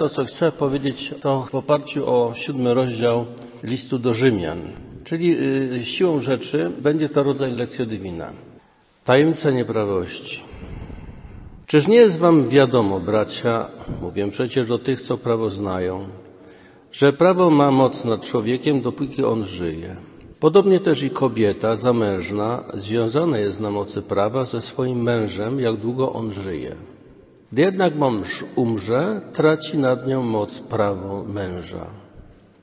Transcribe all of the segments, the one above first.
To, co chcę powiedzieć, to w oparciu o siódmy rozdział listu do Rzymian. Czyli y, siłą rzeczy będzie to rodzaj lekcji divina. Tajemnica nieprawości. Czyż nie jest wam wiadomo, bracia, mówię przecież do tych, co prawo znają, że prawo ma moc nad człowiekiem, dopóki on żyje. Podobnie też i kobieta zamężna związana jest na mocy prawa ze swoim mężem, jak długo on żyje. Gdy jednak mąż umrze, traci nad nią moc prawo męża.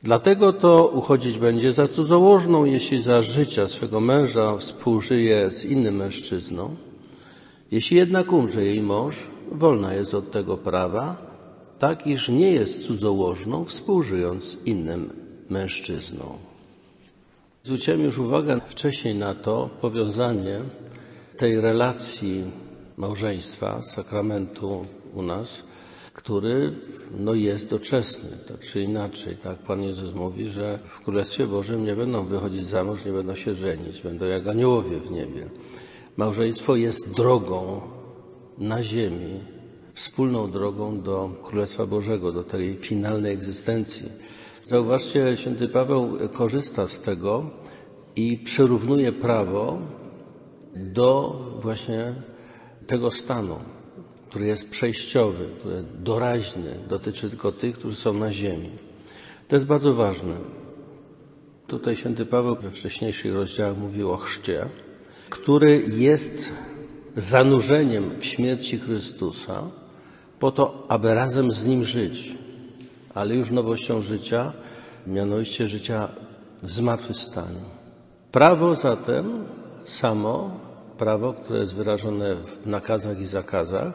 Dlatego to uchodzić będzie za cudzołożną, jeśli za życia swego męża współżyje z innym mężczyzną. Jeśli jednak umrze jej mąż, wolna jest od tego prawa, tak iż nie jest cudzołożną, współżyjąc z innym mężczyzną. Zwróciłem już uwagę wcześniej na to powiązanie tej relacji małżeństwa, sakramentu u nas, który no, jest doczesny, tak czy inaczej. Tak Pan Jezus mówi, że w Królestwie Bożym nie będą wychodzić za mąż, nie będą się żenić, będą jak aniołowie w niebie. Małżeństwo jest drogą na ziemi, wspólną drogą do Królestwa Bożego, do tej finalnej egzystencji. Zauważcie, święty Paweł korzysta z tego i przyrównuje prawo do właśnie tego stanu, który jest przejściowy, który doraźny, dotyczy tylko tych, którzy są na ziemi. To jest bardzo ważne. Tutaj święty Paweł we wcześniejszych rozdziałach mówił o chrzcie, który jest zanurzeniem w śmierci Chrystusa po to, aby razem z Nim żyć, ale już nowością życia, mianowicie życia w zmartwychwstaniu. Prawo zatem samo, prawo, które jest wyrażone w nakazach i zakazach,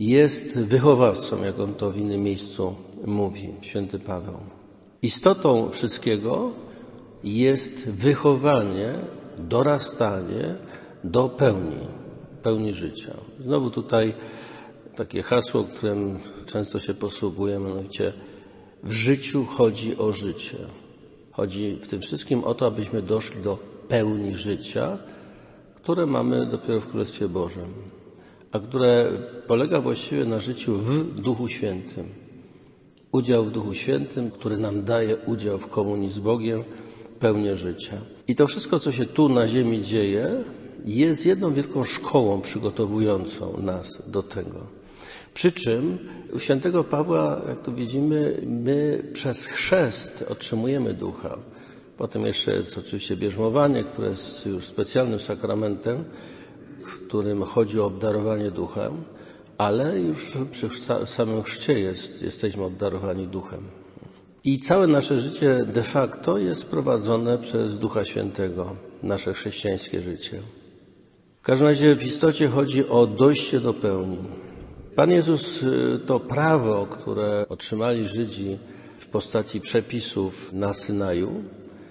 jest wychowawcą, jak on to w innym miejscu mówi, święty Paweł. Istotą wszystkiego jest wychowanie, dorastanie do pełni, pełni życia. Znowu tutaj takie hasło, którym często się posługujemy, mianowicie w życiu chodzi o życie. Chodzi w tym wszystkim o to, abyśmy doszli do pełni życia, które mamy dopiero w Królestwie Bożym, a które polega właściwie na życiu w Duchu Świętym. Udział w Duchu Świętym, który nam daje udział w komunii z Bogiem, pełnię życia. I to wszystko, co się tu na ziemi dzieje, jest jedną wielką szkołą przygotowującą nas do tego. Przy czym u świętego Pawła, jak tu widzimy, my przez chrzest otrzymujemy ducha. Potem jeszcze jest oczywiście bierzmowanie, które jest już specjalnym sakramentem, w którym chodzi o obdarowanie duchem, ale już przy samym chrzcie jest, jesteśmy obdarowani duchem. I całe nasze życie de facto jest prowadzone przez Ducha Świętego, nasze chrześcijańskie życie. W każdym razie w istocie chodzi o dojście do pełni. Pan Jezus y, to prawo, które otrzymali Żydzi w postaci przepisów na Synaju,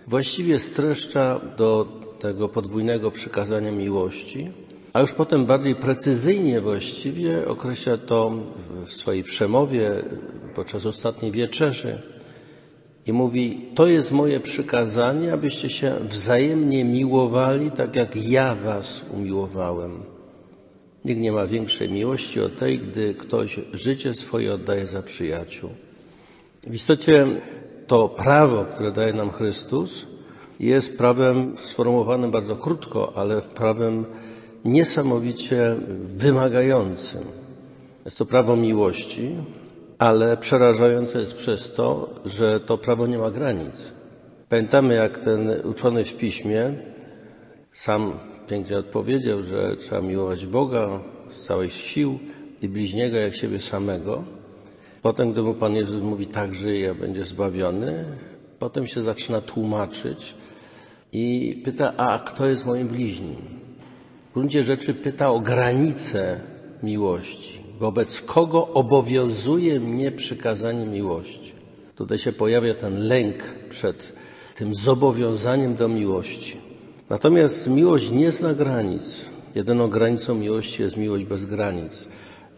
właściwie streszcza do tego podwójnego przykazania miłości, a już potem bardziej precyzyjnie właściwie określa to w swojej przemowie podczas ostatniej wieczerzy i mówi, to jest moje przykazanie, abyście się wzajemnie miłowali, tak jak ja was umiłowałem. Nikt nie ma większej miłości od tej, gdy ktoś życie swoje oddaje za przyjaciół. W istocie to prawo, które daje nam Chrystus, jest prawem sformułowanym bardzo krótko, ale prawem niesamowicie wymagającym. Jest to prawo miłości, ale przerażające jest przez to, że to prawo nie ma granic. Pamiętamy, jak ten uczony w piśmie sam pięknie odpowiedział, że trzeba miłować Boga z całej sił i bliźniego jak siebie samego. Potem, gdy mu Pan Jezus mówi tak żyje, będzie zbawiony, potem się zaczyna tłumaczyć i pyta, a kto jest moim bliźnim? W gruncie rzeczy pyta o granice miłości. Wobec kogo obowiązuje mnie przykazanie miłości? Tutaj się pojawia ten lęk przed tym zobowiązaniem do miłości. Natomiast miłość nie zna granic. Jedyną granicą miłości jest miłość bez granic.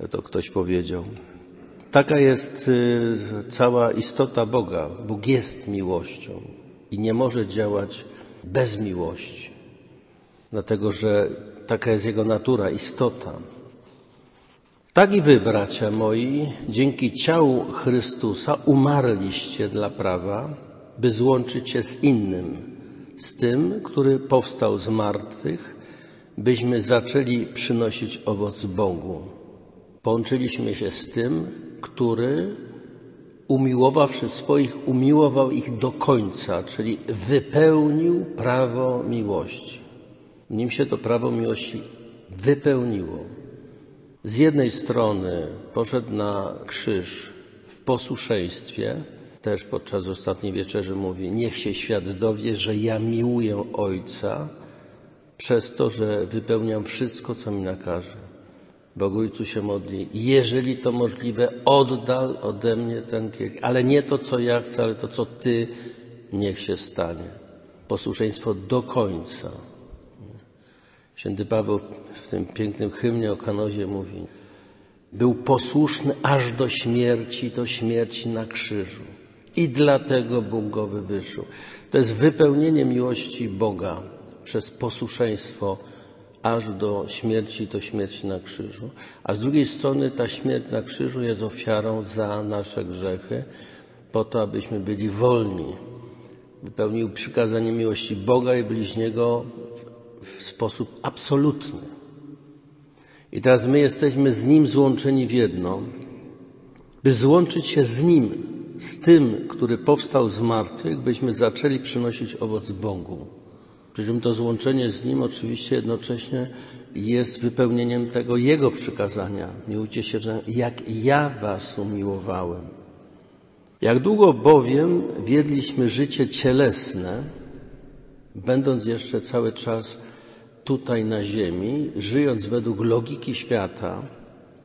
To ktoś powiedział. Taka jest y, cała istota Boga. Bóg jest miłością i nie może działać bez miłości. Dlatego, że taka jest Jego natura, istota. Tak i wy, bracia moi, dzięki ciału Chrystusa umarliście dla prawa, by złączyć się z innym, z tym, który powstał z martwych, byśmy zaczęli przynosić owoc Bogu. Połączyliśmy się z tym, który umiłowawszy swoich, umiłował ich do końca, czyli wypełnił prawo miłości. Nim się to prawo miłości wypełniło. Z jednej strony poszedł na krzyż w posłuszeństwie, też podczas ostatniej wieczerzy mówi, niech się świat dowie, że ja miłuję Ojca przez to, że wypełniam wszystko, co mi nakaże. Bogu się modli, jeżeli to możliwe, oddal ode mnie ten kielich, ale nie to, co ja chcę, ale to, co Ty, niech się stanie. Posłuszeństwo do końca. Święty Paweł w tym pięknym hymnie o kanozie mówi, był posłuszny aż do śmierci, do śmierci na krzyżu. I dlatego Bóg go wywyższył. To jest wypełnienie miłości Boga przez posłuszeństwo aż do śmierci, do śmierci na krzyżu. A z drugiej strony ta śmierć na krzyżu jest ofiarą za nasze grzechy, po to, abyśmy byli wolni. Wypełnił przykazanie miłości Boga i bliźniego w sposób absolutny. I teraz my jesteśmy z Nim złączeni w jedno, by złączyć się z Nim, z tym, który powstał z martwych, byśmy zaczęli przynosić owoc Bogu. Przy czym to złączenie z Nim oczywiście jednocześnie jest wypełnieniem tego Jego przykazania. Miłujcie się, że jak ja Was umiłowałem. Jak długo bowiem wiedliśmy życie cielesne, będąc jeszcze cały czas tutaj na ziemi, żyjąc według logiki świata,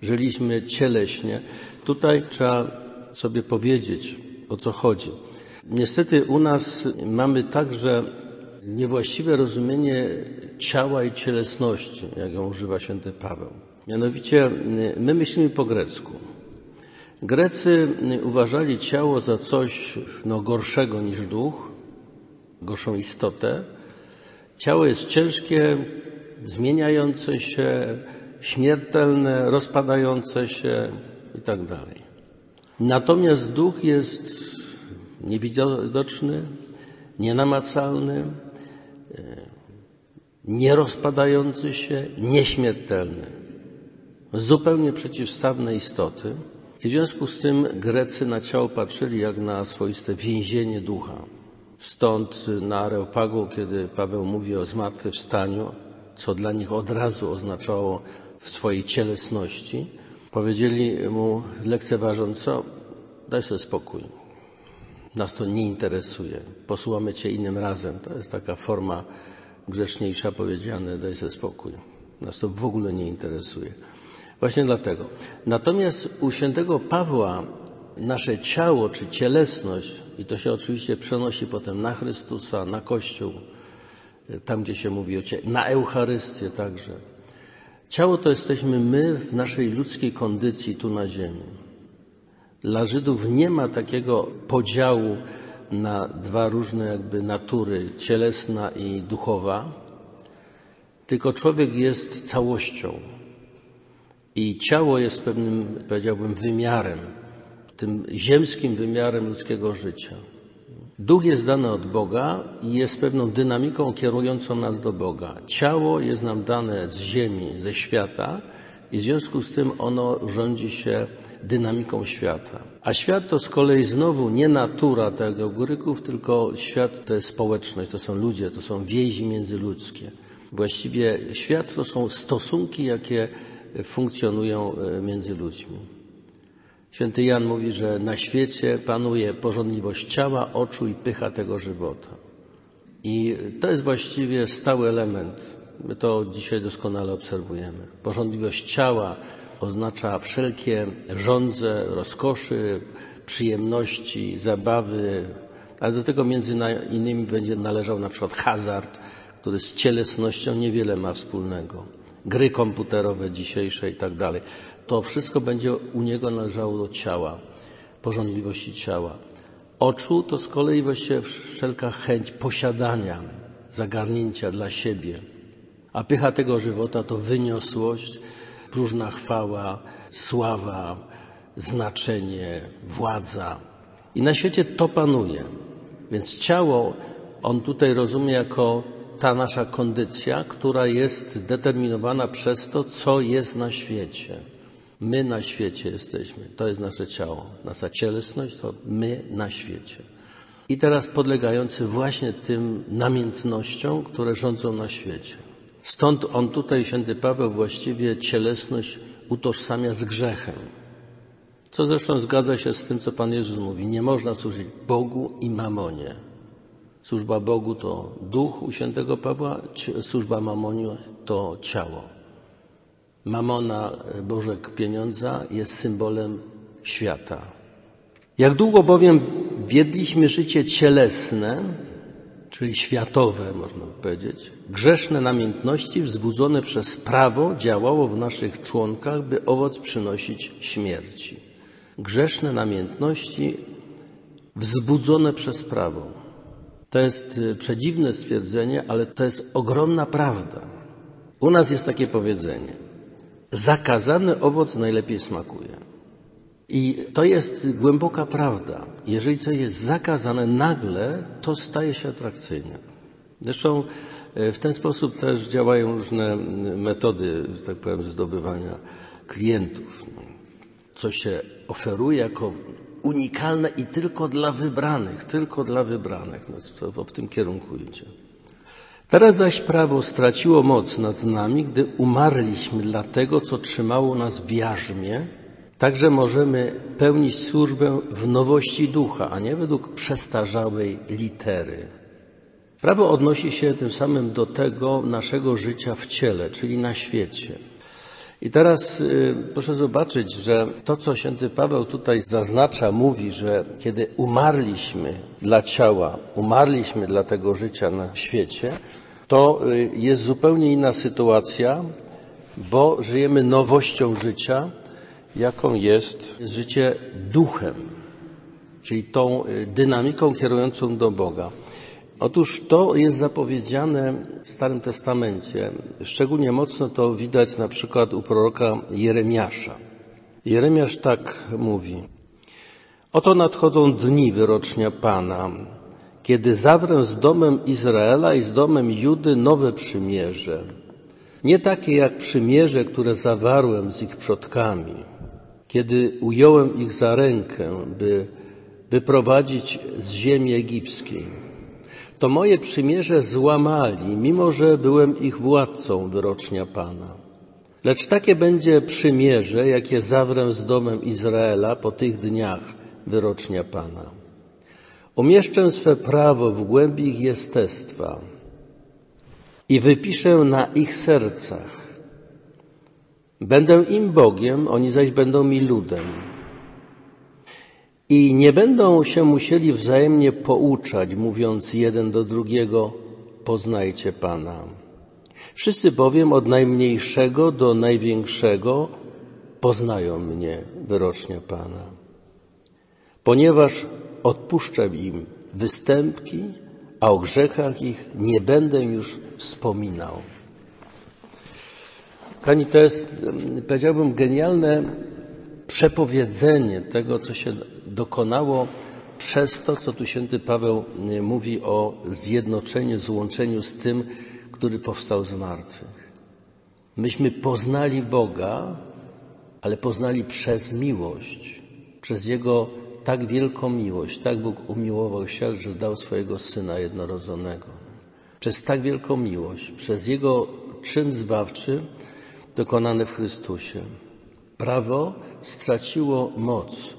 żyliśmy cieleśnie. Tutaj trzeba sobie powiedzieć, o co chodzi. Niestety u nas mamy także niewłaściwe rozumienie ciała i cielesności, jak ją używa święty Paweł. Mianowicie my myślimy po grecku. Grecy uważali ciało za coś no, gorszego niż duch, gorszą istotę. Ciało jest ciężkie, zmieniające się, śmiertelne, rozpadające się i tak. Natomiast duch jest niewidoczny, nienamacalny, nierozpadający się, nieśmiertelny. Zupełnie przeciwstawne istoty. I w związku z tym Grecy na ciało patrzyli jak na swoiste więzienie ducha. Stąd na Areopagu, kiedy Paweł mówi o zmartwychwstaniu, co dla nich od razu oznaczało w swojej cielesności, powiedzieli mu lekceważąco, daj sobie spokój. Nas to nie interesuje. Posłuchamy Cię innym razem. To jest taka forma grzeczniejsza powiedziane, daj sobie spokój. Nas to w ogóle nie interesuje. Właśnie dlatego. Natomiast u świętego Pawła nasze ciało czy cielesność, i to się oczywiście przenosi potem na Chrystusa, na Kościół, tam gdzie się mówi o ciele, na Eucharystię także. Ciało to jesteśmy my w naszej ludzkiej kondycji tu na ziemi. Dla Żydów nie ma takiego podziału na dwa różne jakby natury, cielesna i duchowa, tylko człowiek jest całością. I ciało jest pewnym, powiedziałbym, wymiarem, tym ziemskim wymiarem ludzkiego życia. Duch jest dany od Boga i jest pewną dynamiką kierującą nas do Boga. Ciało jest nam dane z ziemi, ze świata i w związku z tym ono rządzi się dynamiką świata. A świat to z kolei znowu nie natura tego Góryków, tylko świat to jest społeczność, to są ludzie, to są więzi międzyludzkie. Właściwie świat to są stosunki, jakie funkcjonują e, między ludźmi. Święty Jan mówi, że na świecie panuje porządliwość ciała, oczu i pycha tego żywota. I to jest właściwie stały element. My to dzisiaj doskonale obserwujemy. Porządliwość ciała oznacza wszelkie żądze, rozkoszy, przyjemności, zabawy, ale do tego między innymi będzie należał na przykład hazard, który z cielesnością niewiele ma wspólnego gry komputerowe dzisiejsze i tak dalej. To wszystko będzie u niego należało do ciała, porządliwości ciała. Oczu to z kolei właściwie wszelka chęć posiadania, zagarnięcia dla siebie. A pycha tego żywota to wyniosłość, próżna chwała, sława, znaczenie, władza. I na świecie to panuje. Więc ciało on tutaj rozumie jako ta nasza kondycja, która jest determinowana przez to, co jest na świecie. My na świecie jesteśmy. To jest nasze ciało. Nasza cielesność to my na świecie. I teraz podlegający właśnie tym namiętnościom, które rządzą na świecie. Stąd on tutaj, święty Paweł, właściwie cielesność utożsamia z grzechem. Co zresztą zgadza się z tym, co Pan Jezus mówi. Nie można służyć Bogu i mamonie. Służba Bogu to duch u świętego Pawła, służba mamoniu to ciało. Mamona, Bożek pieniądza, jest symbolem świata. Jak długo bowiem wiedliśmy życie cielesne, czyli światowe, można powiedzieć, grzeszne namiętności wzbudzone przez prawo działało w naszych członkach, by owoc przynosić śmierci. Grzeszne namiętności wzbudzone przez prawo. To jest y, przedziwne stwierdzenie, ale to jest ogromna prawda. U nas jest takie powiedzenie. Zakazany owoc najlepiej smakuje. I to jest głęboka prawda. Jeżeli coś jest zakazane, nagle to staje się atrakcyjne. Zresztą y, w ten sposób też działają różne metody, że tak powiem, zdobywania klientów. Co się oferuje jako unikalne i tylko dla wybranych, tylko dla wybranych. No, w tym kierunku idzie. Teraz zaś prawo straciło moc nad nami, gdy umarliśmy dla tego, co trzymało nas w jarzmie, także możemy pełnić służbę w nowości ducha, a nie według przestarzałej litery. Prawo odnosi się tym samym do tego naszego życia w ciele, czyli na świecie. I teraz y, proszę zobaczyć, że to, co święty Paweł tutaj zaznacza, mówi, że kiedy umarliśmy dla ciała, umarliśmy dla tego życia na świecie, to y, jest zupełnie inna sytuacja, bo żyjemy nowością życia, jaką jest życie duchem, czyli tą y, dynamiką kierującą do Boga. Otóż to jest zapowiedziane w Starym Testamencie. Szczególnie mocno to widać na przykład u proroka Jeremiasza. Jeremiasz tak mówi. Oto nadchodzą dni wyrocznia Pana, kiedy zawrę z domem Izraela i z domem Judy nowe przymierze. Nie takie jak przymierze, które zawarłem z ich przodkami, kiedy ująłem ich za rękę, by wyprowadzić z ziemi egipskiej to moje przymierze złamali, mimo że byłem ich władcą, wyrocznia Pana. Lecz takie będzie przymierze, jakie zawrę z domem Izraela po tych dniach, wyrocznia Pana. Umieszczę swe prawo w głębi ich jestestwa i wypiszę na ich sercach. Będę im Bogiem, oni zaś będą mi ludem i nie będą się musieli wzajemnie pouczać, mówiąc jeden do drugiego, poznajcie Pana. Wszyscy bowiem od najmniejszego do największego poznają mnie, wyrocznia Pana. Ponieważ odpuszczam im występki, a o grzechach ich nie będę już wspominał. Kani, to jest, powiedziałbym, genialne przepowiedzenie tego, co się dokonało przez to, co tu święty Paweł y, mówi o zjednoczeniu, złączeniu z tym, który powstał z martwych. Myśmy poznali Boga, ale poznali przez miłość, przez Jego tak wielką miłość. Tak Bóg umiłował świat, że dał swojego Syna jednorodzonego. Przez tak wielką miłość, przez Jego czyn zbawczy dokonany w Chrystusie. Prawo straciło moc,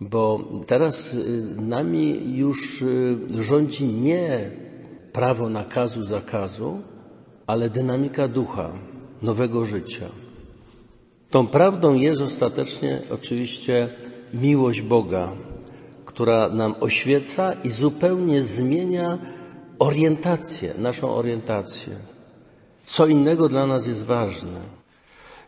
bo teraz y, nami już y, rządzi nie prawo nakazu, zakazu, ale dynamika ducha, nowego życia. Tą prawdą jest ostatecznie oczywiście miłość Boga, która nam oświeca i zupełnie zmienia orientację, naszą orientację. Co innego dla nas jest ważne.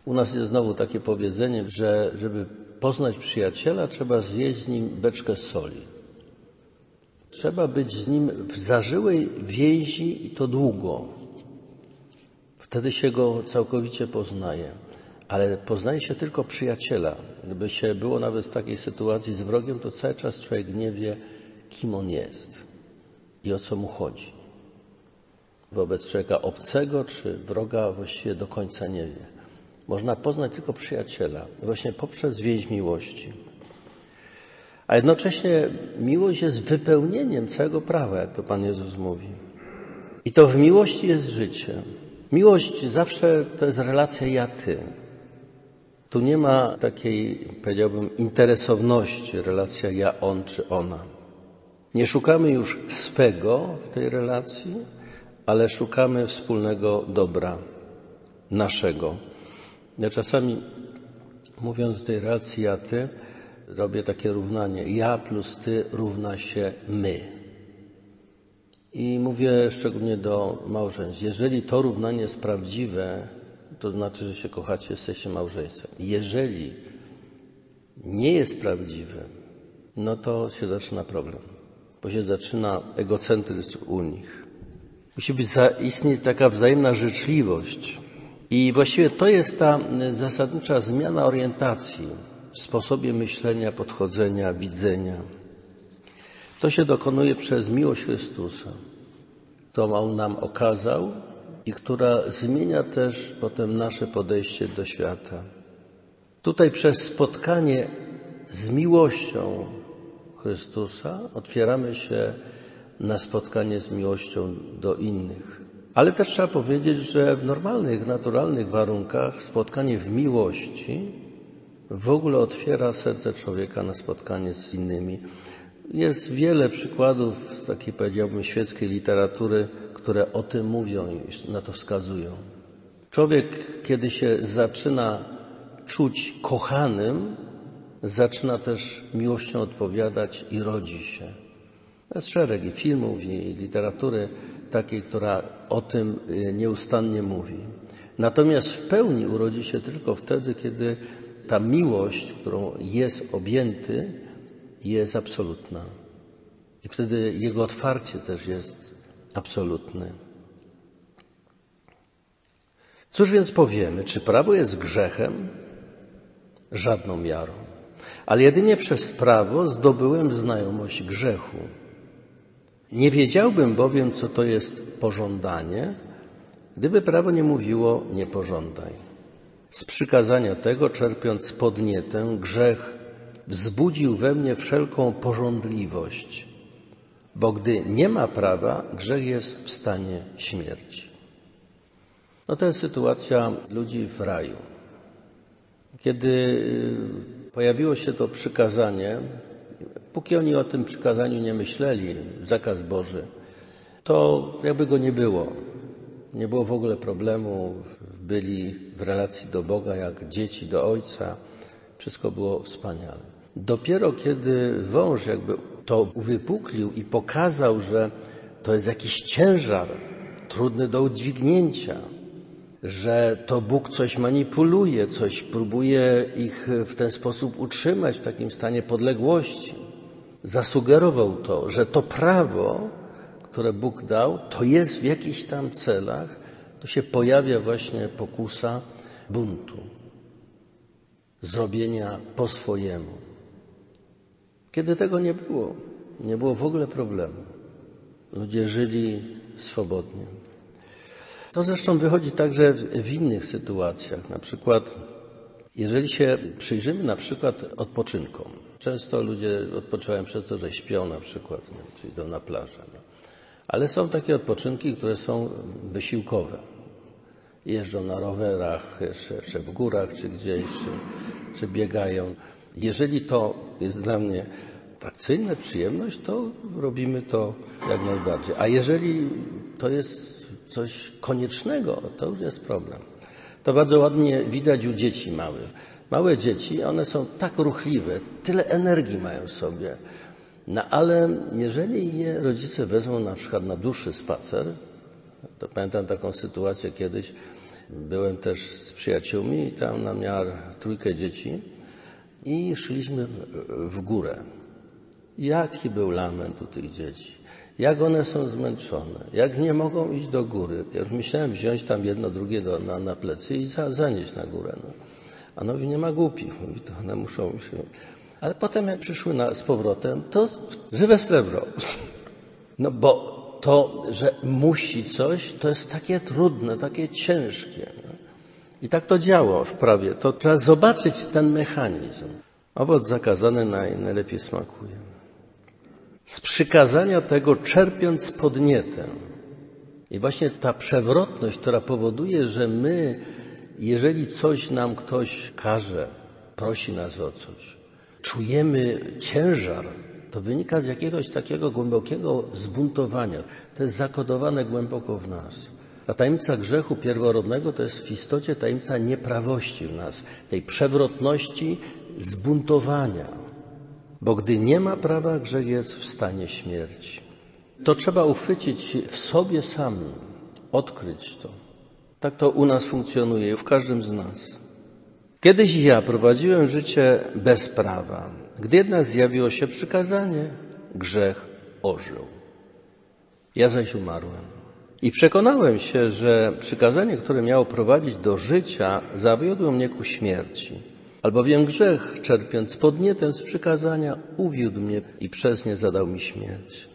U nas jest znowu takie powiedzenie, że żeby poznać przyjaciela, trzeba zjeść z nim beczkę soli. Trzeba być z nim w zażyłej więzi i to długo. Wtedy się go całkowicie poznaje. Ale poznaje się tylko przyjaciela. Gdyby się było nawet w takiej sytuacji z wrogiem, to cały czas człowiek nie wie, kim on jest i o co mu chodzi. Wobec człowieka obcego czy wroga właściwie do końca nie wie. Można poznać tylko przyjaciela, właśnie poprzez więź miłości. A jednocześnie miłość jest wypełnieniem całego prawa, jak to Pan Jezus mówi. I to w miłości jest życie. Miłość zawsze to jest relacja ja-ty. Tu nie ma takiej, powiedziałbym, interesowności, relacja ja-on czy ona. Nie szukamy już swego w tej relacji, ale szukamy wspólnego dobra naszego. Ja czasami, mówiąc o tej relacji ja-ty, robię takie równanie. Ja plus ty równa się my. I mówię szczególnie do małżeństw. Jeżeli to równanie jest prawdziwe, to znaczy, że się kochacie, jesteście małżeństwem. Jeżeli nie jest prawdziwe, no to się zaczyna problem, bo się zaczyna egocentryzm u nich. Musi być istnieć taka wzajemna życzliwość. I właściwie to jest ta zasadnicza zmiana orientacji w sposobie myślenia, podchodzenia, widzenia. To się dokonuje przez miłość Chrystusa, którą On nam okazał i która zmienia też potem nasze podejście do świata. Tutaj przez spotkanie z miłością Chrystusa otwieramy się na spotkanie z miłością do innych. Ale też trzeba powiedzieć, że w normalnych, naturalnych warunkach spotkanie w miłości w ogóle otwiera serce człowieka na spotkanie z innymi. Jest wiele przykładów z takiej, powiedziałbym, świeckiej literatury, które o tym mówią i na to wskazują. Człowiek, kiedy się zaczyna czuć kochanym, zaczyna też miłością odpowiadać i rodzi się. Jest szereg i filmów, i literatury takiej, która o tym y, nieustannie mówi. Natomiast w pełni urodzi się tylko wtedy, kiedy ta miłość, którą jest objęty, jest absolutna. I wtedy jego otwarcie też jest absolutne. Cóż więc powiemy? Czy prawo jest grzechem? Żadną miarą. Ale jedynie przez prawo zdobyłem znajomość grzechu. Nie wiedziałbym bowiem, co to jest pożądanie, gdyby prawo nie mówiło nie pożądaj. Z przykazania tego, czerpiąc podnietę, grzech wzbudził we mnie wszelką pożądliwość, bo gdy nie ma prawa, grzech jest w stanie śmierci. No to jest sytuacja ludzi w raju. Kiedy y, pojawiło się to przykazanie, póki oni o tym przykazaniu nie myśleli, zakaz Boży, to jakby go nie było. Nie było w ogóle problemu, byli w relacji do Boga jak dzieci do Ojca. Wszystko było wspaniale. Dopiero kiedy wąż jakby to uwypuklił i pokazał, że to jest jakiś ciężar trudny do udźwignięcia, że to Bóg coś manipuluje, coś próbuje ich w ten sposób utrzymać w takim stanie podległości. Zasugerował to, że to prawo, które Bóg dał, to jest w jakichś tam celach, to się pojawia właśnie pokusa buntu, zrobienia po swojemu. Kiedy tego nie było, nie było w ogóle problemu. Ludzie żyli swobodnie. To zresztą wychodzi także w innych sytuacjach. Na przykład, jeżeli się przyjrzymy na przykład odpoczynkom. Często ludzie odpoczywają przez to, że śpią na przykład, nie? czyli idą na plażę. No. Ale są takie odpoczynki, które są wysiłkowe. Jeżdżą na rowerach, jeszcze w górach czy gdzieś, czy, czy biegają. Jeżeli to jest dla mnie atrakcyjne, przyjemność, to robimy to jak najbardziej. A jeżeli to jest coś koniecznego, to już jest problem. To bardzo ładnie widać u dzieci małych. Małe dzieci, one są tak ruchliwe, tyle energii mają w sobie. No ale jeżeli je rodzice wezmą na przykład na dłuższy spacer, to pamiętam taką sytuację kiedyś, byłem też z przyjaciółmi i tam na trójkę dzieci i szliśmy w górę. Jaki był lament u tych dzieci? Jak one są zmęczone? Jak nie mogą iść do góry? Ja już myślałem wziąć tam jedno, drugie do, na, na plecy i za, zanieść na górę. No. A no nie ma głupich. Mówi, to one muszą się... Ale potem jak przyszły na, z powrotem, to żywe srebro. No bo to, że musi coś, to jest takie trudne, takie ciężkie. I tak to działa w prawie. To trzeba zobaczyć ten mechanizm. Owoc zakazany naj, najlepiej smakuje. Z przykazania tego czerpiąc podnietę. I właśnie ta przewrotność, która powoduje, że my, jeżeli coś nam ktoś każe, prosi nas o coś, czujemy ciężar, to wynika z jakiegoś takiego głębokiego zbuntowania. To jest zakodowane głęboko w nas. A tajemnica grzechu pierworodnego to jest w istocie tajemnica nieprawości w nas, tej przewrotności, zbuntowania. Bo gdy nie ma prawa, grzech jest w stanie śmierci. To trzeba uchwycić w sobie samym, odkryć to. Tak to u nas funkcjonuje, w każdym z nas. Kiedyś ja prowadziłem życie bez prawa. Gdy jednak zjawiło się przykazanie, grzech ożył. Ja zaś umarłem. I przekonałem się, że przykazanie, które miało prowadzić do życia, zawiodło mnie ku śmierci. Albowiem grzech, czerpiąc podnietę z przykazania, uwiódł mnie i przez nie zadał mi śmierć.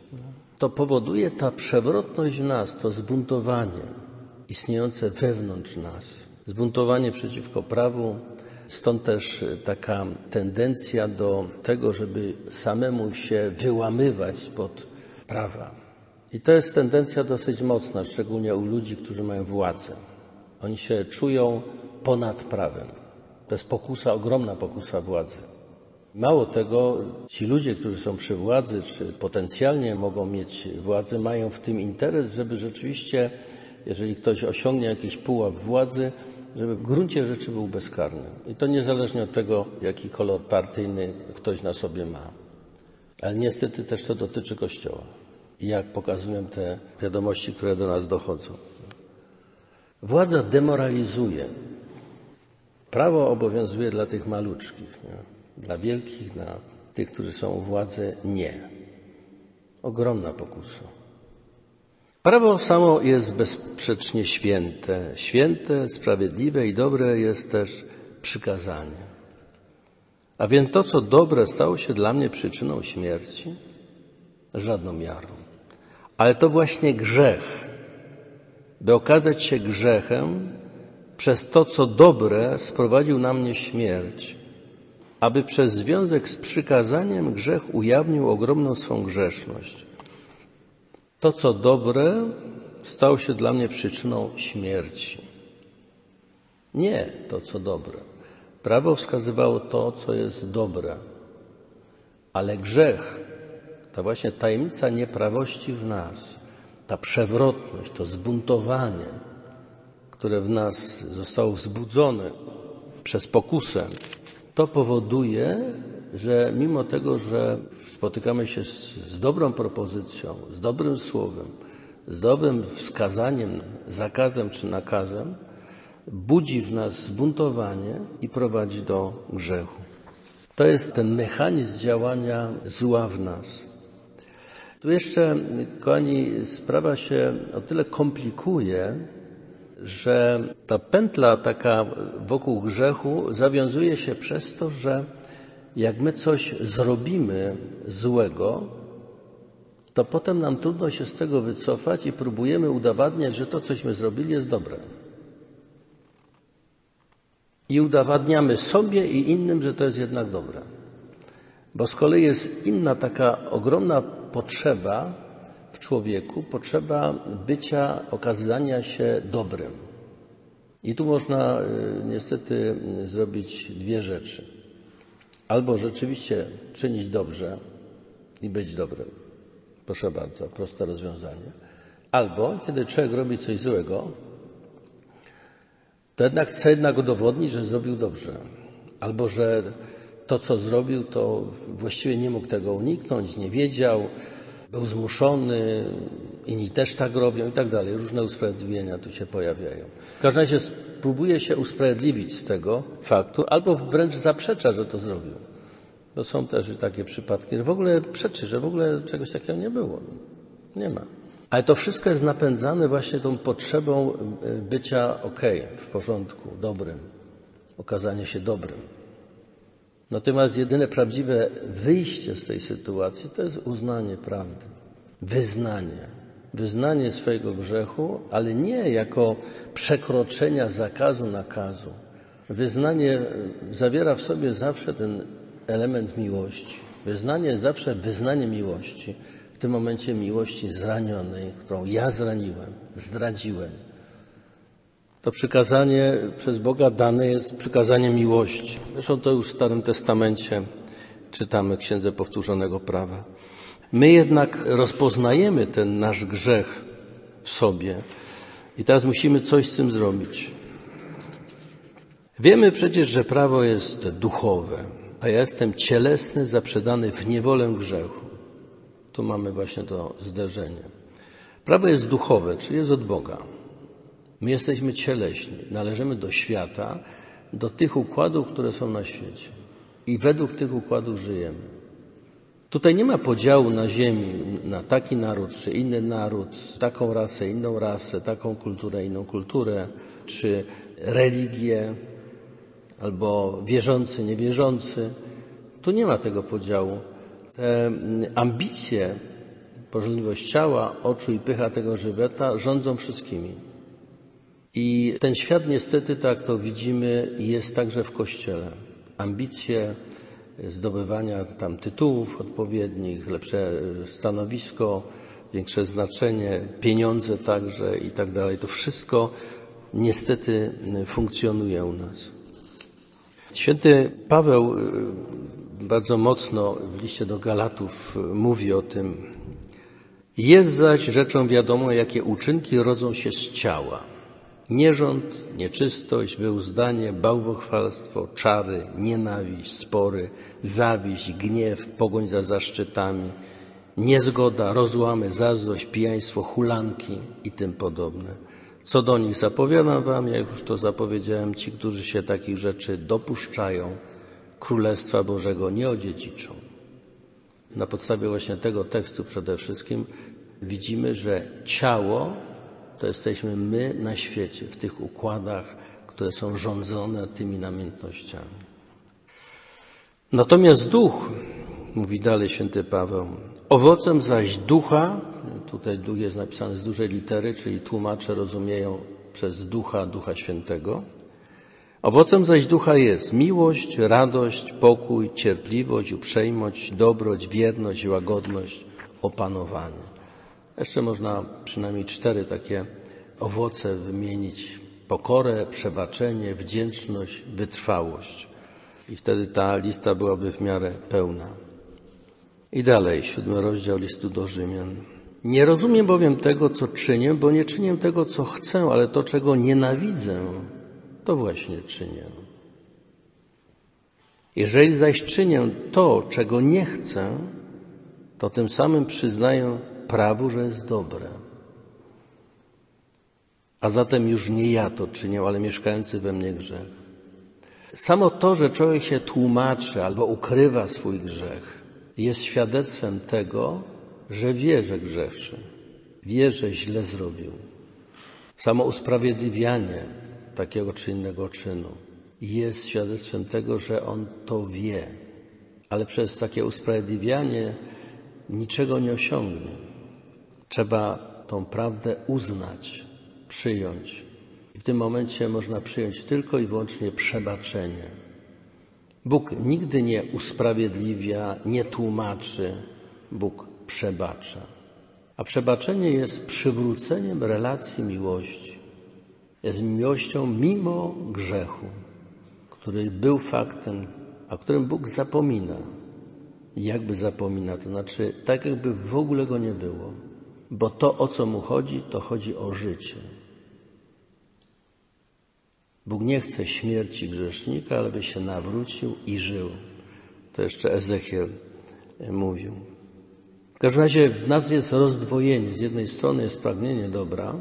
To powoduje ta przewrotność w nas, to zbuntowanie istniejące wewnątrz nas. Zbuntowanie przeciwko prawu, Stąd też taka tendencja do tego, żeby samemu się wyłamywać spod prawa. I to jest tendencja dosyć mocna, szczególnie u ludzi, którzy mają władzę. Oni się czują ponad prawem. To jest pokusa, ogromna pokusa władzy. Mało tego, ci ludzie, którzy są przy władzy, czy potencjalnie mogą mieć władzę, mają w tym interes, żeby rzeczywiście, jeżeli ktoś osiągnie jakiś pułap władzy, żeby w gruncie rzeczy był bezkarny. I to niezależnie od tego, jaki kolor partyjny ktoś na sobie ma. Ale niestety też to dotyczy Kościoła. Jak pokazują te wiadomości, które do nas dochodzą. Władza demoralizuje. Prawo obowiązuje dla tych maluczkich, nie? dla wielkich, dla tych, którzy są u władzy, nie. Ogromna pokusa. Prawo samo jest bezsprzecznie święte. Święte, sprawiedliwe i dobre jest też przykazanie. A więc to, co dobre, stało się dla mnie przyczyną śmierci? Żadną miarą. Ale to właśnie grzech, by okazać się grzechem, przez to, co dobre, sprowadził na mnie śmierć, aby przez związek z przykazaniem grzech ujawnił ogromną swą grzeszność. To, co dobre, stało się dla mnie przyczyną śmierci. Nie to, co dobre. Prawo wskazywało to, co jest dobre, ale grzech, ta właśnie tajemnica nieprawości w nas, ta przewrotność, to zbuntowanie, które w nas zostało wzbudzone przez pokusę, to powoduje, że mimo tego, że spotykamy się z, z dobrą propozycją, z dobrym słowem, z dobrym wskazaniem, zakazem czy nakazem, budzi w nas zbuntowanie i prowadzi do grzechu. To jest ten mechanizm działania zła w nas. Tu jeszcze, kochani, sprawa się o tyle komplikuje, że ta pętla taka wokół grzechu zawiązuje się przez to, że jak my coś zrobimy złego, to potem nam trudno się z tego wycofać i próbujemy udowadniać, że to, cośmy zrobili, jest dobre. I udowadniamy sobie i innym, że to jest jednak dobre. Bo z kolei jest inna taka ogromna potrzeba w człowieku, potrzeba bycia, okazania się dobrym. I tu można y, niestety zrobić dwie rzeczy. Albo rzeczywiście czynić dobrze i być dobrym. Proszę bardzo, proste rozwiązanie. Albo kiedy człowiek robi coś złego, to jednak chce jednak udowodnić, że zrobił dobrze. Albo że to, co zrobił, to właściwie nie mógł tego uniknąć, nie wiedział, był zmuszony, inni też tak robią i tak dalej. Różne usprawiedliwienia tu się pojawiają. W każdym razie próbuje się usprawiedliwić z tego faktu, albo wręcz zaprzecza, że to zrobił. Bo są też takie przypadki, że w ogóle przeczy, że w ogóle czegoś takiego nie było. Nie ma. Ale to wszystko jest napędzane właśnie tą potrzebą y, bycia ok, w porządku, dobrym. okazanie się dobrym. Natomiast jedyne prawdziwe wyjście z tej sytuacji to jest uznanie prawdy, wyznanie. Wyznanie swojego grzechu, ale nie jako przekroczenia zakazu, nakazu. Wyznanie zawiera w sobie zawsze ten element miłości. Wyznanie jest zawsze wyznanie miłości. W tym momencie miłości zranionej, którą ja zraniłem, zdradziłem. To przykazanie przez Boga dane jest przykazanie miłości. Zresztą to już w Starym Testamencie czytamy Księdze Powtórzonego Prawa. My jednak rozpoznajemy ten nasz grzech w sobie i teraz musimy coś z tym zrobić. Wiemy przecież, że prawo jest duchowe, a ja jestem cielesny, zaprzedany w niewolę grzechu. Tu mamy właśnie to zderzenie. Prawo jest duchowe, czyli jest od Boga. My jesteśmy cieleśni, należymy do świata, do tych układów, które są na świecie. I według tych układów żyjemy. Tutaj nie ma podziału na ziemi na taki naród czy inny naród, taką rasę, inną rasę, taką kulturę, inną kulturę, czy religię, albo wierzący, niewierzący. Tu nie ma tego podziału. Te mm, ambicje, pożądliwość ciała, oczu i pycha tego żyweta rządzą wszystkimi. I ten świat niestety, tak to widzimy, jest także w Kościele. Ambicje zdobywania tam tytułów odpowiednich, lepsze stanowisko, większe znaczenie, pieniądze także i tak dalej. To wszystko niestety funkcjonuje u nas. Święty Paweł y, bardzo mocno w liście do Galatów y, mówi o tym. Jest zaś rzeczą wiadomą, jakie uczynki rodzą się z ciała. Nierząd, nieczystość, wyuzdanie, bałwochwalstwo, czary, nienawiść, spory, zawiść, gniew, pogoń za zaszczytami, niezgoda, rozłamy, zazdrość, pijaństwo, hulanki i tym podobne co do nich zapowiadam wam, jak już to zapowiedziałem, ci, którzy się takich rzeczy dopuszczają, Królestwa Bożego nie odziedziczą. Na podstawie właśnie tego tekstu przede wszystkim widzimy, że ciało to jesteśmy my na świecie, w tych układach, które są rządzone tymi namiętnościami. Natomiast duch, mówi dalej święty Paweł, owocem zaś ducha Tutaj duch jest napisany z dużej litery, czyli tłumacze rozumieją przez ducha, ducha świętego. Owocem zaś ducha jest miłość, radość, pokój, cierpliwość, uprzejmość, dobroć, wierność, łagodność, opanowanie. Jeszcze można przynajmniej cztery takie owoce wymienić. Pokorę, przebaczenie, wdzięczność, wytrwałość. I wtedy ta lista byłaby w miarę pełna. I dalej, siódmy rozdział listu do Rzymian. Nie rozumiem bowiem tego, co czynię, bo nie czynię tego, co chcę, ale to, czego nienawidzę, to właśnie czynię. Jeżeli zaś czynię to, czego nie chcę, to tym samym przyznaję prawu, że jest dobre. A zatem już nie ja to czynię, ale mieszkający we mnie grzech. Samo to, że człowiek się tłumaczy albo ukrywa swój grzech, jest świadectwem tego, że wie, że grzeszy, wie, że źle zrobił. Samo usprawiedliwianie takiego czy innego czynu jest świadectwem tego, że on to wie, ale przez takie usprawiedliwianie niczego nie osiągnie. Trzeba tą prawdę uznać, przyjąć. I w tym momencie można przyjąć tylko i wyłącznie przebaczenie. Bóg nigdy nie usprawiedliwia, nie tłumaczy. Bóg przebacza. A przebaczenie jest przywróceniem relacji miłości. Jest miłością mimo grzechu, który był faktem, a którym Bóg zapomina. Jakby zapomina, to znaczy tak, jakby w ogóle go nie było. Bo to, o co mu chodzi, to chodzi o życie. Bóg nie chce śmierci grzesznika, ale by się nawrócił i żył. To jeszcze Ezechiel mówił. W każdym razie w nas jest rozdwojenie. Z jednej strony jest pragnienie dobra,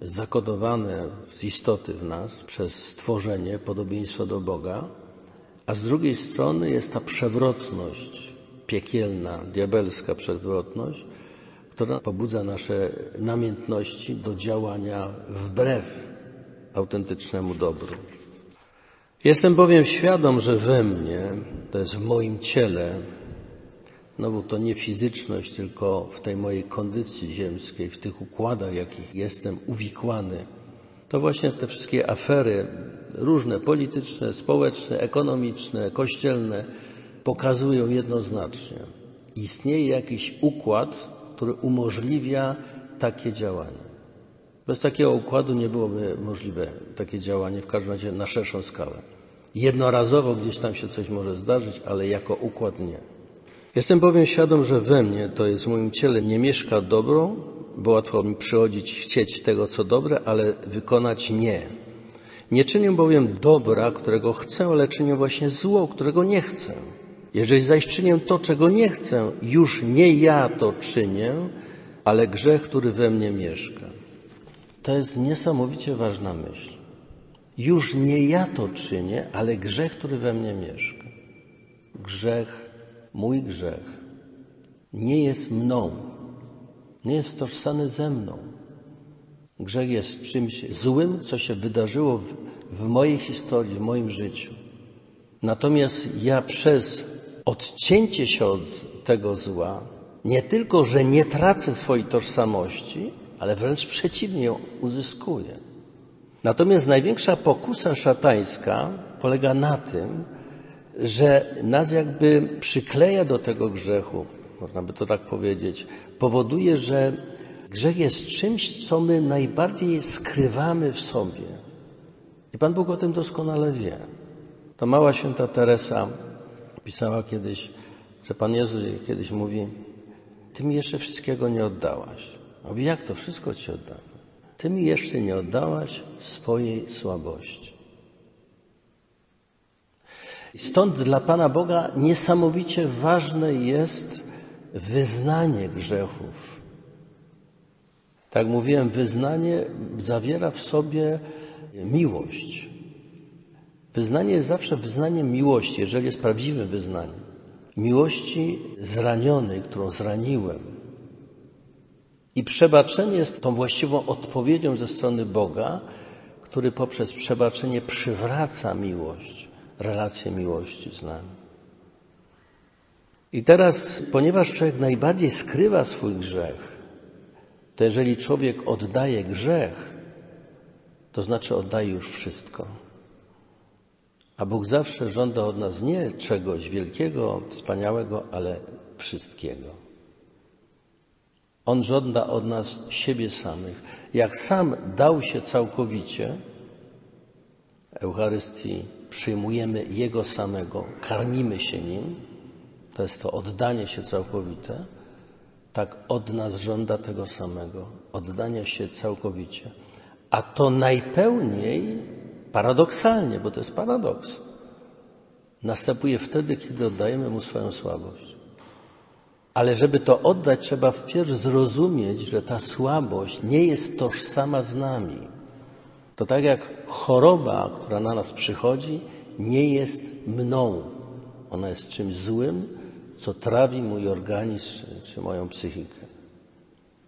zakodowane z istoty w nas przez stworzenie, podobieństwo do Boga, a z drugiej strony jest ta przewrotność piekielna, diabelska przewrotność, która pobudza nasze namiętności do działania wbrew autentycznemu dobru. Jestem bowiem świadom, że we mnie, to jest w moim ciele, Znowu to nie fizyczność, tylko w tej mojej kondycji ziemskiej, w tych układach, jakich jestem uwikłany. To właśnie te wszystkie afery, różne polityczne, społeczne, ekonomiczne, kościelne, pokazują jednoznacznie. Istnieje jakiś układ, który umożliwia takie działanie. Bez takiego układu nie byłoby możliwe takie działanie, w każdym razie na szerszą skalę. Jednorazowo gdzieś tam się coś może zdarzyć, ale jako układ nie. Jestem bowiem świadom, że we mnie, to jest w moim ciele, nie mieszka dobro, bo łatwo mi przychodzić, chcieć tego, co dobre, ale wykonać nie. Nie czynię bowiem dobra, którego chcę, ale czynię właśnie zło, którego nie chcę. Jeżeli zaś czynię to, czego nie chcę, już nie ja to czynię, ale grzech, który we mnie mieszka. To jest niesamowicie ważna myśl. Już nie ja to czynię, ale grzech, który we mnie mieszka. Grzech mój grzech nie jest mną, nie jest tożsamy ze mną. Grzech jest czymś złym, co się wydarzyło w, w mojej historii, w moim życiu. Natomiast ja przez odcięcie się od tego zła, nie tylko, że nie tracę swojej tożsamości, ale wręcz przeciwnie ją uzyskuję. Natomiast największa pokusa szatańska polega na tym, że nas jakby przykleja do tego grzechu, można by to tak powiedzieć, powoduje, że grzech jest czymś, co my najbardziej skrywamy w sobie. I Pan Bóg o tym doskonale wie. To mała święta Teresa pisała kiedyś, że Pan Jezus kiedyś mówi, Ty mi jeszcze wszystkiego nie oddałaś. Mówi, jak to wszystko Ci oddałem? Ty mi jeszcze nie oddałaś swojej słabości. Stąd dla Pana Boga niesamowicie ważne jest wyznanie grzechów. Tak mówiłem, wyznanie zawiera w sobie miłość. Wyznanie jest zawsze wyznaniem miłości, jeżeli jest prawdziwym wyznaniem. Miłości zranionej, którą zraniłem. I przebaczenie jest tą właściwą odpowiedzią ze strony Boga, który poprzez przebaczenie przywraca miłość relację miłości z nami. I teraz, ponieważ człowiek najbardziej skrywa swój grzech, to jeżeli człowiek oddaje grzech, to znaczy oddaje już wszystko. A Bóg zawsze żąda od nas nie czegoś wielkiego, wspaniałego, ale wszystkiego. On żąda od nas siebie samych. Jak sam dał się całkowicie, Eucharystii przyjmujemy Jego samego, karmimy się Nim, to jest to oddanie się całkowite, tak od nas żąda tego samego, oddania się całkowicie. A to najpełniej, paradoksalnie, bo to jest paradoks, następuje wtedy, kiedy oddajemy Mu swoją słabość. Ale żeby to oddać, trzeba wpierw zrozumieć, że ta słabość nie jest tożsama z nami. To tak jak choroba, która na nas przychodzi, nie jest mną. Ona jest czymś złym, co trawi mój organizm czy moją psychikę.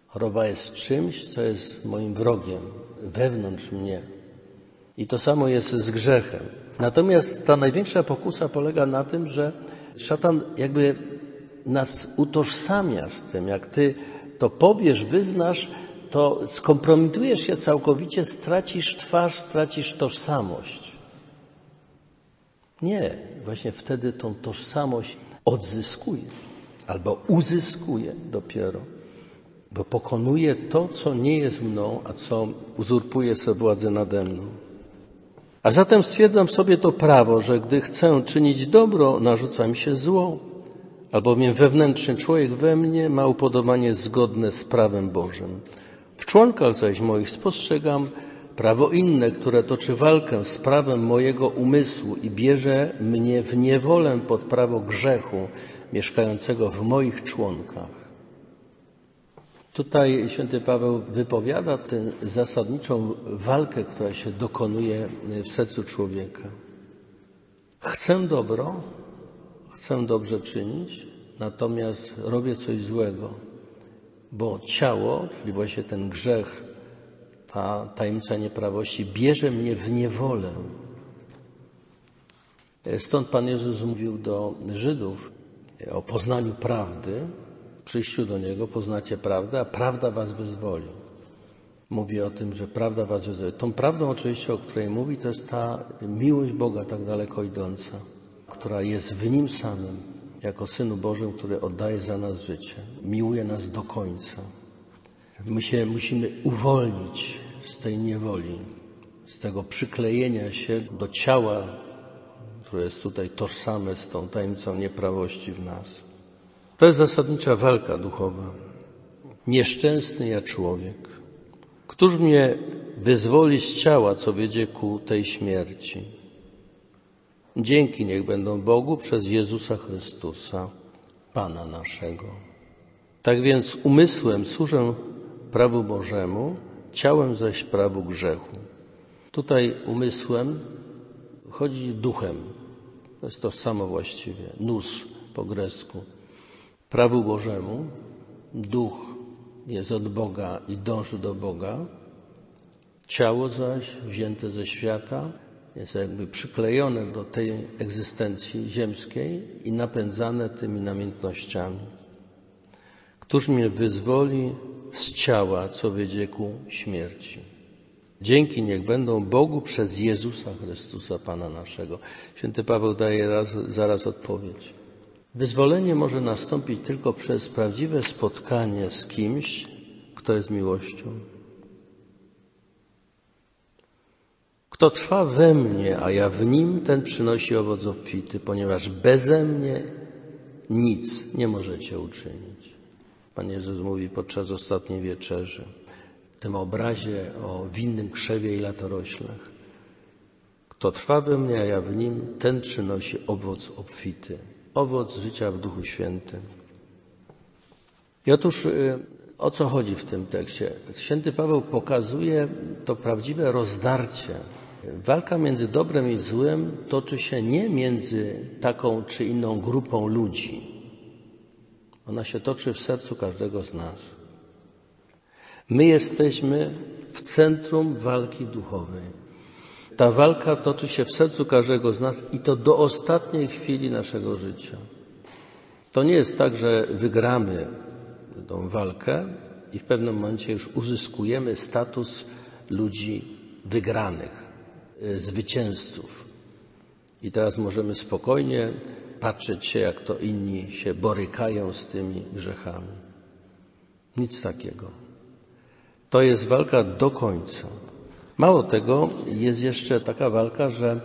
Choroba jest czymś, co jest moim wrogiem wewnątrz mnie. I to samo jest z grzechem. Natomiast ta największa pokusa polega na tym, że szatan jakby nas utożsamia z tym. Jak ty to powiesz, wyznasz, to skompromitujesz się całkowicie, stracisz twarz, stracisz tożsamość. Nie, właśnie wtedy tą tożsamość odzyskuje albo uzyskuje dopiero, bo pokonuje to, co nie jest mną, a co uzurpuje sobie władzę nade mną. A zatem stwierdzam sobie to prawo, że gdy chcę czynić dobro, narzuca mi się zło, albowiem wewnętrzny człowiek we mnie ma upodobanie zgodne z prawem Bożym. W członkach zaś moich spostrzegam prawo inne, które toczy walkę z prawem mojego umysłu i bierze mnie w niewolę pod prawo grzechu mieszkającego w moich członkach. Tutaj święty Paweł wypowiada tę zasadniczą walkę, która się dokonuje w sercu człowieka. Chcę dobro, chcę dobrze czynić, natomiast robię coś złego bo ciało, czyli właśnie ten grzech, ta tajemnica nieprawości, bierze mnie w niewolę. Stąd Pan Jezus mówił do Żydów o poznaniu prawdy, przyjściu do Niego poznacie prawdę, a prawda was wyzwoli. Mówi o tym, że prawda was wyzwoli. Tą prawdą oczywiście, o której mówi, to jest ta miłość Boga tak daleko idąca, która jest w Nim samym, jako Synu Bożym, który oddaje za nas życie. Miłuje nas do końca. My się musimy uwolnić z tej niewoli, z tego przyklejenia się do ciała, które jest tutaj tożsame z tą tajemnicą nieprawości w nas. To jest zasadnicza walka duchowa. Nieszczęsny ja człowiek. Któż mnie wyzwoli z ciała, co wiedzie ku tej śmierci? Dzięki niech będą Bogu przez Jezusa Chrystusa, Pana naszego. Tak więc umysłem służę prawu Bożemu, ciałem zaś prawu grzechu. Tutaj umysłem chodzi duchem. To jest to samo właściwie. Nus po grecku prawu Bożemu, duch jest od Boga i dąży do Boga, ciało zaś wzięte ze świata jest jakby przyklejone do tej egzystencji ziemskiej i napędzane tymi namiętnościami. Któż mnie wyzwoli z ciała, co wiedzie ku śmierci? Dzięki niech będą Bogu przez Jezusa Chrystusa, Pana naszego. Święty Paweł daje raz, zaraz odpowiedź. Wyzwolenie może nastąpić tylko przez prawdziwe spotkanie z kimś, kto jest miłością. Kto trwa we mnie, a ja w nim, ten przynosi owoc obfity, ponieważ beze mnie nic nie możecie uczynić. Pan Jezus mówi podczas ostatniej wieczerzy, w tym obrazie o winnym krzewie i latoroślach. Kto trwa we mnie, a ja w nim, ten przynosi owoc obfity owoc życia w Duchu Świętym. I otóż y, o co chodzi w tym tekście? Święty Paweł pokazuje to prawdziwe rozdarcie. Walka między dobrem i złem toczy się nie między taką czy inną grupą ludzi. Ona się toczy w sercu każdego z nas. My jesteśmy w centrum walki duchowej. Ta walka toczy się w sercu każdego z nas i to do ostatniej chwili naszego życia. To nie jest tak, że wygramy tą walkę i w pewnym momencie już uzyskujemy status ludzi wygranych, y, zwycięzców. I teraz możemy spokojnie patrzeć się, jak to inni się borykają z tymi grzechami. Nic takiego. To jest walka do końca. Mało tego, jest jeszcze taka walka, że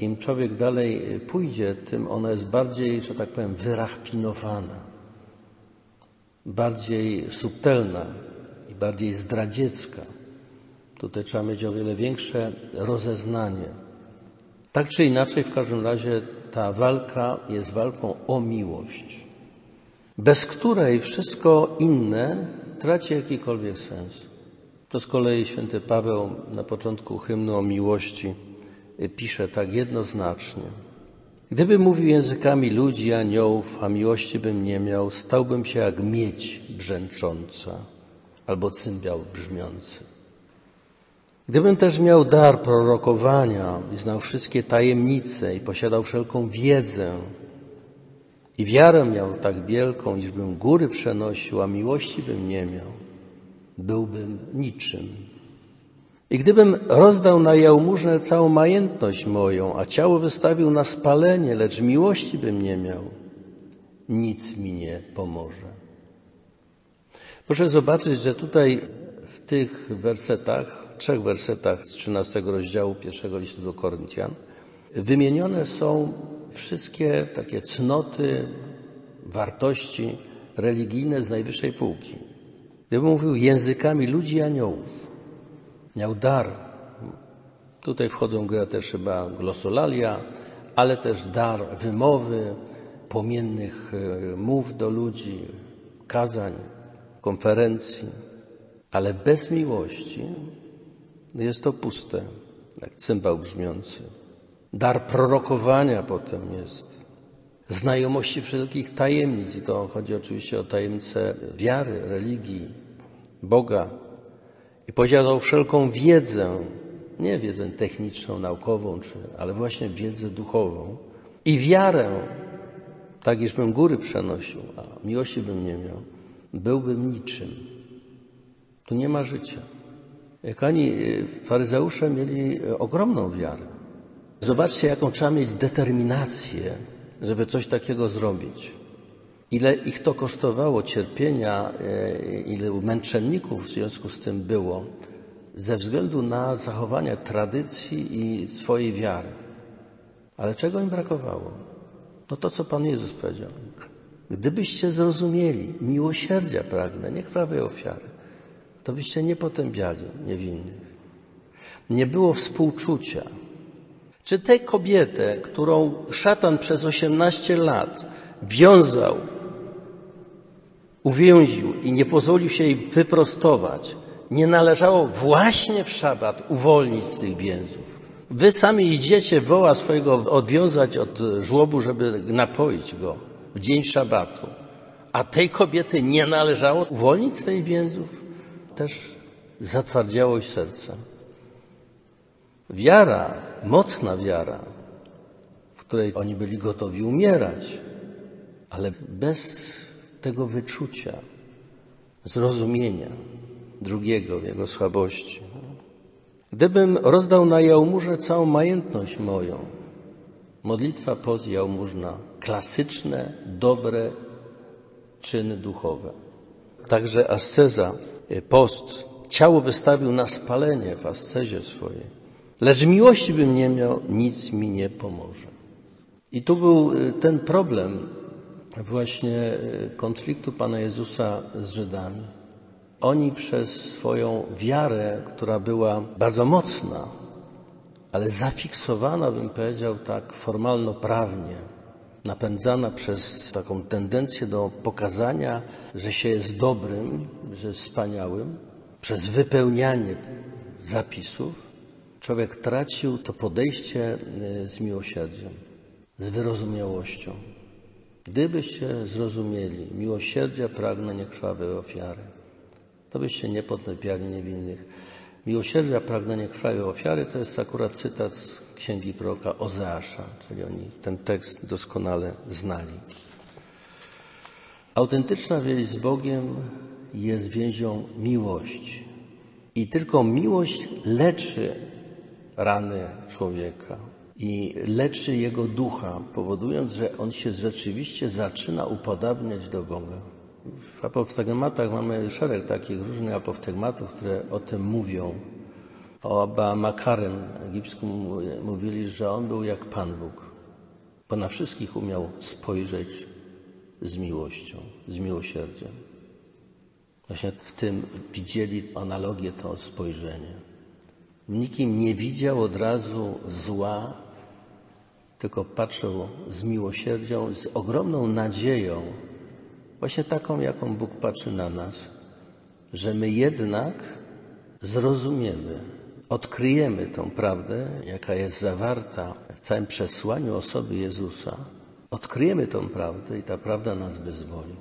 im człowiek dalej pójdzie, tym ona jest bardziej, że tak powiem, wyrachpinowana, bardziej subtelna i bardziej zdradziecka. Tutaj trzeba mieć o wiele większe rozeznanie. Tak czy inaczej, w każdym razie ta walka jest walką o miłość, bez której wszystko inne traci jakikolwiek sens. To z kolei święty Paweł na początku hymnu o miłości pisze tak jednoznacznie. Gdyby mówił językami ludzi, aniołów, a miłości bym nie miał, stałbym się jak miedź brzęcząca albo cymbał brzmiący. Gdybym też miał dar prorokowania i znał wszystkie tajemnice i posiadał wszelką wiedzę i wiarę miał tak wielką, iżbym góry przenosił, a miłości bym nie miał, byłbym niczym. I gdybym rozdał na jałmużnę całą majętność moją, a ciało wystawił na spalenie, lecz miłości bym nie miał, nic mi nie pomoże. Proszę zobaczyć, że tutaj w tych wersetach, trzech wersetach z 13 rozdziału pierwszego listu do Koryntian, wymienione są wszystkie takie cnoty, wartości religijne z najwyższej półki. Gdybym mówił językami ludzi i aniołów, miał dar, tutaj wchodzą grę też chyba glosolalia, ale też dar wymowy, płomiennych e, mów do ludzi, kazań, konferencji, ale bez miłości jest to puste, jak cymbał brzmiący. Dar prorokowania potem jest znajomości wszelkich tajemnic i to chodzi oczywiście o tajemnice wiary, religii, Boga i posiadał wszelką wiedzę, nie wiedzę techniczną, naukową, czy, ale właśnie wiedzę duchową, i wiarę, tak iżbym góry przenosił, a miłości bym nie miał, byłbym niczym. Tu nie ma życia. Oni, y, faryzeusze, mieli y, ogromną wiarę. Zobaczcie, jaką trzeba mieć determinację, żeby coś takiego zrobić. Ile ich to kosztowało cierpienia, y, ile męczenników w związku z tym było, ze względu na zachowanie tradycji i swojej wiary. Ale czego im brakowało? No to, co Pan Jezus powiedział. Gdybyście zrozumieli, miłosierdzia pragnę, niech prawej ofiary, to byście nie potępiali niewinnych. Nie było współczucia. Czy tę kobietę, którą szatan przez 18 lat wiązał, uwięził i nie pozwolił się jej wyprostować, nie należało właśnie w szabat uwolnić z tych więzów? Wy sami idziecie woła swojego odwiązać od żłobu, żeby napoić go w dzień szabatu. A tej kobiety nie należało uwolnić z tej więzów? Też zatwardziałość serca. Wiara, mocna wiara, w której oni byli gotowi umierać, ale bez tego wyczucia, zrozumienia drugiego w jego słabości. Gdybym rozdał na jałmużę całą majętność moją, modlitwa poz jałmużna, klasyczne, dobre czyny duchowe. Także asceza, e, post, ciało wystawił na spalenie w ascezie swojej. Lecz miłości bym nie miał, nic mi nie pomoże. I tu był e, ten problem właśnie e, konfliktu Pana Jezusa z Żydami. Oni przez swoją wiarę, która była bardzo mocna, ale zafiksowana, bym powiedział tak formalno-prawnie, napędzana przez taką tendencję do pokazania, że się jest dobrym, że jest wspaniałym, przez wypełnianie zapisów, człowiek tracił to podejście e, z miłosierdziem, z wyrozumiałością. Gdybyście zrozumieli, miłosierdzia pragnę niekrwawej ofiary to byście nie potępiali niewinnych. Miłosierdzia, pragnienie krwawej ofiary to jest akurat cytat z księgi proroka Ozeasza, czyli oni ten tekst doskonale znali. Autentyczna więź z Bogiem jest więzią miłości. I tylko miłość leczy rany człowieka i leczy jego ducha, powodując, że on się rzeczywiście zaczyna upodabniać do Boga. W apoftegmatach mamy szereg takich różnych apoftegmatów, które o tym mówią. O Abba Makarem egipskim mówili, że on był jak Pan Bóg, bo na wszystkich umiał spojrzeć z miłością, z miłosierdziem. Właśnie w tym widzieli analogię to spojrzenie. Nikim nie widział od razu zła, tylko patrzył z miłosierdzią, z ogromną nadzieją, Właśnie taką, jaką Bóg patrzy na nas, że my jednak zrozumiemy, odkryjemy tą prawdę, jaka jest zawarta w całym przesłaniu osoby Jezusa. Odkryjemy tą prawdę i ta prawda nas wyzwoli.